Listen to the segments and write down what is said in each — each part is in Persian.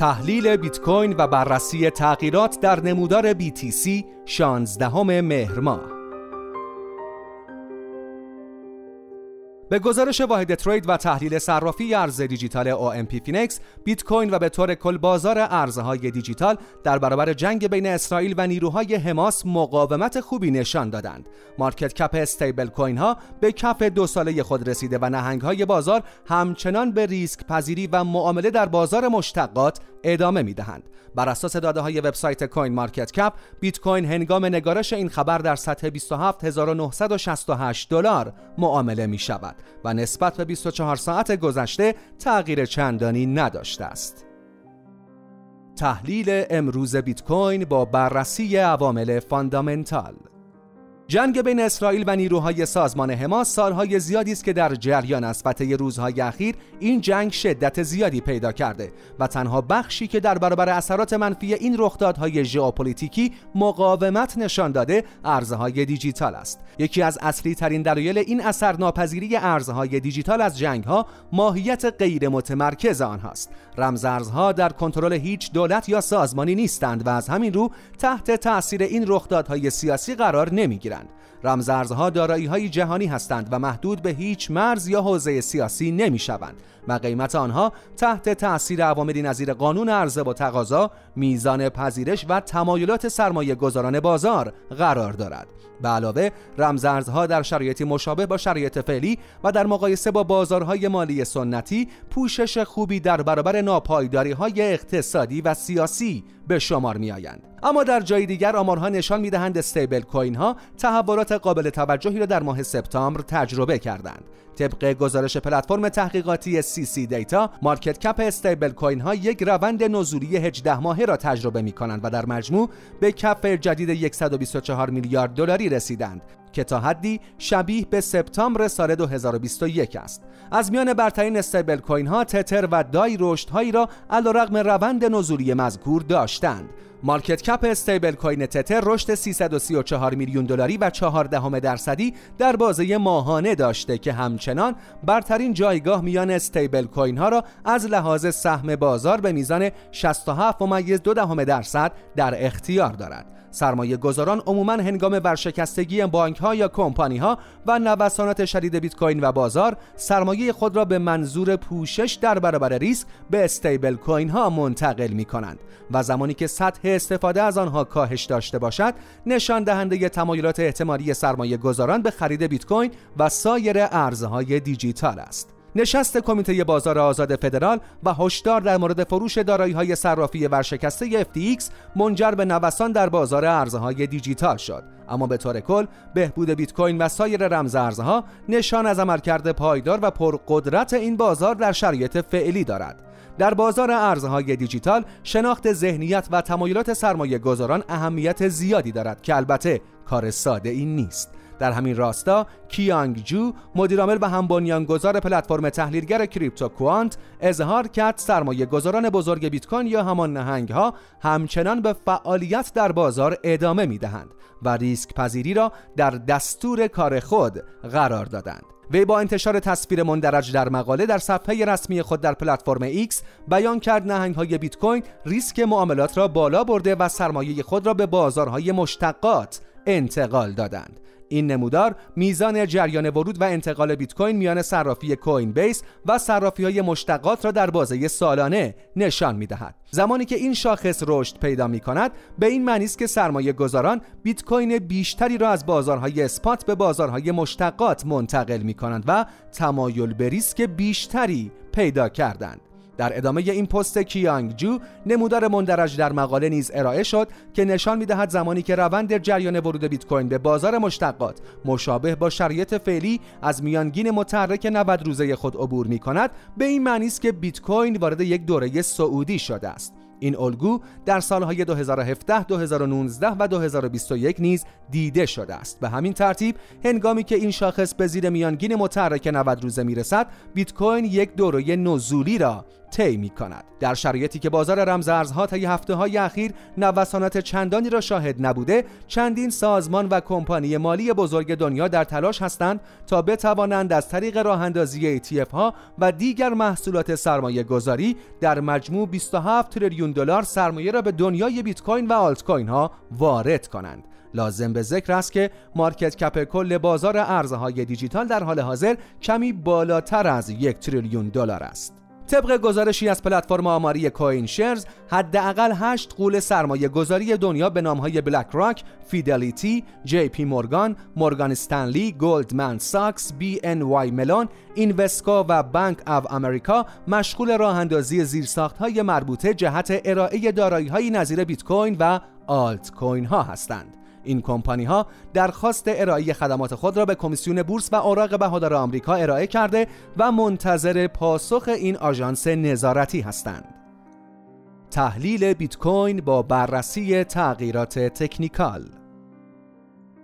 تحلیل بیت کوین و بررسی تغییرات در نمودار BTC 16 مهر ماه. به گزارش واحد trade و تحلیل صرافی ارز دیجیتال OMPFinex بیت کوین و به طور کل بازار ارزهای دیجیتال در برابر جنگ بین اسرائیل و نیروهای حماس مقاومت خوبی نشان دادند. market cap stablecoin ها به کف دو ساله خود رسیده و نهنگ های بازار همچنان به ریسک پذیری و معامله در بازار مشتقات ادامه می دهند. بر اساس داده های وبسایت CoinMarketCap بیت کوین هنگام نگارش این خبر در سطح 27968 دلار معامله می شود و نسبت به 24 ساعت گذشته تغییر چندانی نداشته است. تحلیل امروز بیت کوین با بررسی عوامل fundamental جنگ بین اسرائیل و نیروهای سازمان حماس سالهای زیادی است که در جریان است و طی روزهای اخیر این جنگ شدت زیادی پیدا کرده و تنها بخشی که در برابر اثرات منفی این رخدادهای ژئوپلیتیکی مقاومت نشان داده ارزهای دیجیتال است. یکی از اصلی ترین دلایل این اثر ناپذیری ارزهای دیجیتال از جنگ ها ماهیت غیر متمرکز آنهاست. رمزارزها در کنترل هیچ دولت یا سازمانی نیستند و از همین رو تحت تاثیر این رخدادهای سیاسی قرار نمی‌گیرند. رمزارزها دارایی های جهانی هستند و محدود به هیچ مرز یا حوزه سیاسی نمی شوند و قیمت آنها تحت تأثیر عواملی نظیر قانون عرضه و تقاضا، میزان پذیرش و تمایلات سرمایه گذاران بازار قرار دارد. به علاوه رمزارزها در شرایطی مشابه با شرایط فعلی و در مقایسه با بازارهای مالی سنتی پوشش خوبی در برابر ناپایداری های اقتصادی و سیاسی به شمار می آیند. اما در جای دیگر آمارها نشان می‌دهند استیبل کوین ها تحولات قابل توجهی را در ماه سپتامبر تجربه کردند. طبق گزارش پلتفرم تحقیقاتی CCData market cap stablecoin ها یک روند نزولی 18 ماهه را تجربه می کنند و در مجموع به کف جدید 124 میلیارد دلاری رسیدند که تا حدی شبیه به سپتامبر سال 2021 است از میان برترین stablecoin ها تتر و دای رشد هایی را علیرغم روند نزولی مذکور داشتند market cap stablecoin تتر رشد 334 میلیون دلاری و 14 درصدی در بازه ماهانه داشته که همچنان برترین جایگاه میان استیبل کوین ها را از لحاظ سهم بازار به میزان 67 ممیز دهم درصد در اختیار دارد. سرمایه گذاران عموما هنگام ورشکستگی بانک ها یا کمپانی ها و نوسانات شدید بیت کوین و بازار سرمایه خود را به منظور پوشش در برابر ریسک به استیبل کوین ها منتقل می کنند و زمانی که سطح استفاده از آنها کاهش داشته باشد نشان دهنده تمایلات احتمالی سرمایه گذاران به خرید بیت کوین و سایر ارزهای دیجیتال است. نشست کمیته بازار آزاد فدرال و هشدار در مورد فروش های صرافی ورشکسته FTX منجر به نوسان در بازار ارزهای دیجیتال شد. اما به طور کل بهبود بیت کوین و سایر رمز ارزها نشان از عملکرد پایدار و پرقدرت این بازار در شرایط فعلی دارد. در بازار ارزهای دیجیتال شناخت ذهنیت و تمایلات سرمایه گذاران اهمیت زیادی دارد که البته کار ساده این نیست. در همین راستا کیانگ جو مدیرعامل و هم بنیانگذار پلتفرم تحلیلگر کریپتو کوانت اظهار کرد سرمایه گذاران بزرگ بیت کوین یا همان نهنگ ها همچنان به فعالیت در بازار ادامه می دهند و ریسک پذیری را در دستور کار خود قرار دادند. وی با انتشار تصویر مندرج در مقاله در صفحه رسمی خود در پلتفرم X بیان کرد نهنگ های بیت کوین ریسک معاملات را بالا برده و سرمایه خود را به بازارهای مشتقات انتقال دادند. این نمودار میزان جریان ورود و انتقال بیت کوین میان صرافی کوین بیس و صرافی های مشتقات را در بازه سالانه نشان می دهد. زمانی که این شاخص رشد پیدا می کند به این معنی است که سرمایه گذاران بیت کوین بیشتری را از بازارهای اسپات به بازارهای مشتقات منتقل می کنند و تمایل به ریسک بیشتری پیدا کردند. در ادامه این پست کیانگ جو نمودار مندرج در مقاله نیز ارائه شد که نشان می‌دهد زمانی که روند جریان ورود بیت کوین به بازار مشتقات مشابه با شرایط فعلی از میانگین متحرک 90 روزه خود عبور می کند به این معنی است که بیت کوین وارد یک دوره سعودی شده است. این الگو در سالهای 2017 2019 و 2021 نیز دیده شده است. به همین ترتیب هنگامی که این شاخص به زیر میانگین متحرک 90 روزه می‌رسد بیت کوین یک دوره نزولی را طی می کند در شرایطی که بازار رمز ارزها طی هفته های اخیر نوسانات چندانی را شاهد نبوده چندین سازمان و کمپانی مالی بزرگ دنیا در تلاش هستند تا بتوانند از طریق راه اندازی ETF ها و دیگر محصولات سرمایه گذاری در مجموع 27 تریلیون دلار سرمایه را به دنیای بیت کوین و آلت کوین ها وارد کنند لازم به ذکر است که market cap کل بازار ارزهای دیجیتال در حال حاضر کمی بالاتر از یک تریلیون دلار است. طبق گزارشی از پلتفرم آماری CoinShares حداقل 8 غول سرمایه گذاری دنیا به نامهای بلک راک، فیدلیتی، جی پی مورگان، مورگان استنلی، گلدمن ساکس، بی ان وای ملون، اینوسکو و بانک آف امریکا مشغول راه اندازی زیرساخت‌های مربوطه جهت ارائه دارایی‌های نظیر بیت کوین و آلت کوین ها هستند. این کمپانی ها درخواست ارائه خدمات خود را به کمیسیون بورس و اوراق بهادار آمریکا ارائه کرده و منتظر پاسخ این آژانس نظارتی هستند. تحلیل بیت کوین با بررسی تغییرات technical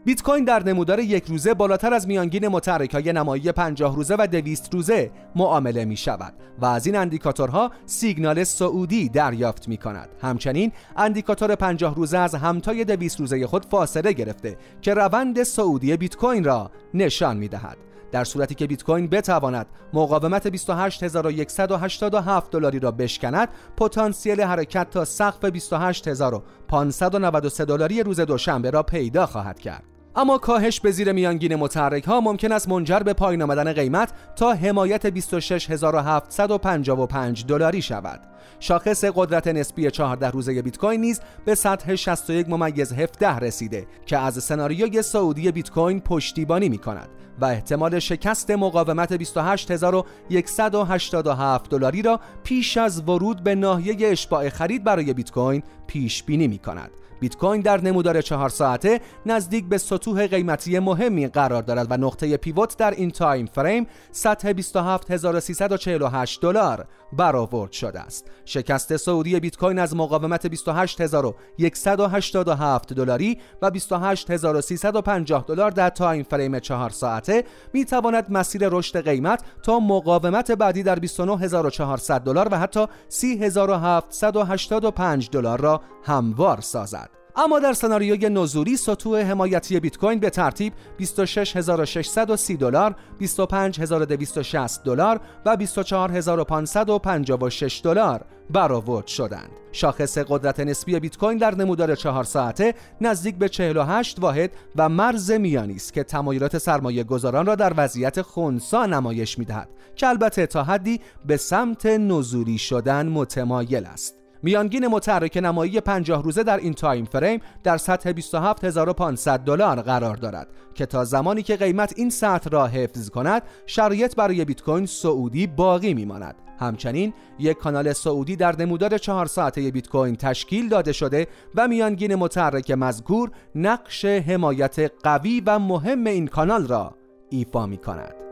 بیت کوین در نمودار یک روزه بالاتر از میانگین های نمایی 50 روزه و 200 روزه معامله می شود و از این indicator ها سیگنال صعودی دریافت می کند. همچنین indicator 50 روزه از همتای 200 روزه خود فاصله گرفته که روند صعودی بیت کوین را نشان می دهد. در صورتی که بیت کوین بتواند مقاومت 28187 دلاری را بشکند پتانسیل حرکت تا سقف 28593 دلاری روز دوشنبه را پیدا خواهد کرد اما کاهش به زیر میانگین متحرک ها ممکن است منجر به پایین آمدن قیمت تا حمایت 26755 دلاری شود. شاخص قدرت نسبی 14 روزه بیت کوین نیز به سطح 61 ممیز 17 رسیده که از سناریوی سعودی بیت کوین پشتیبانی می کند و احتمال شکست مقاومت 28187 دلاری را پیش از ورود به ناحیه اشباع خرید برای بیت کوین پیش بینی می کند. بیت کوین در نمودار چهار ساعته نزدیک به سطوح قیمتی مهمی قرار دارد و نقطه pivot در این time frame سطح 27348 دلار برآورد شده است. شکست صعودی بیت کوین از مقاومت 28187 دلاری و 28350 دلار در time frame 4 ساعته می تواند مسیر رشد قیمت تا مقاومت بعدی در 29400 دلار و حتی 30785 دلار را هموار سازد. اما در سناریوی نزولی سطوح حمایتی بیت کوین به ترتیب 26630 دلار، 25260 دلار و 24556 دلار برآورد شدند. شاخص قدرت نسبی بیت کوین در نمودار چهار ساعته نزدیک به 48 واحد و مرز میانی است که تمایلات سرمایه گذاران را در وضعیت خونسا نمایش می‌دهد که البته تا حدی به سمت نزولی شدن متمایل است. میانگین متحرک نمایی 50 روزه در این time frame در سطح 27500 دلار قرار دارد که تا زمانی که قیمت این سطح را حفظ کند شرایط برای بیت کوین صعودی باقی میماند همچنین یک کانال صعودی در نمودار چهار ساعته بیت کوین تشکیل داده شده و میانگین متحرک مذکور نقش حمایت قوی و مهم این کانال را ایفا می کند.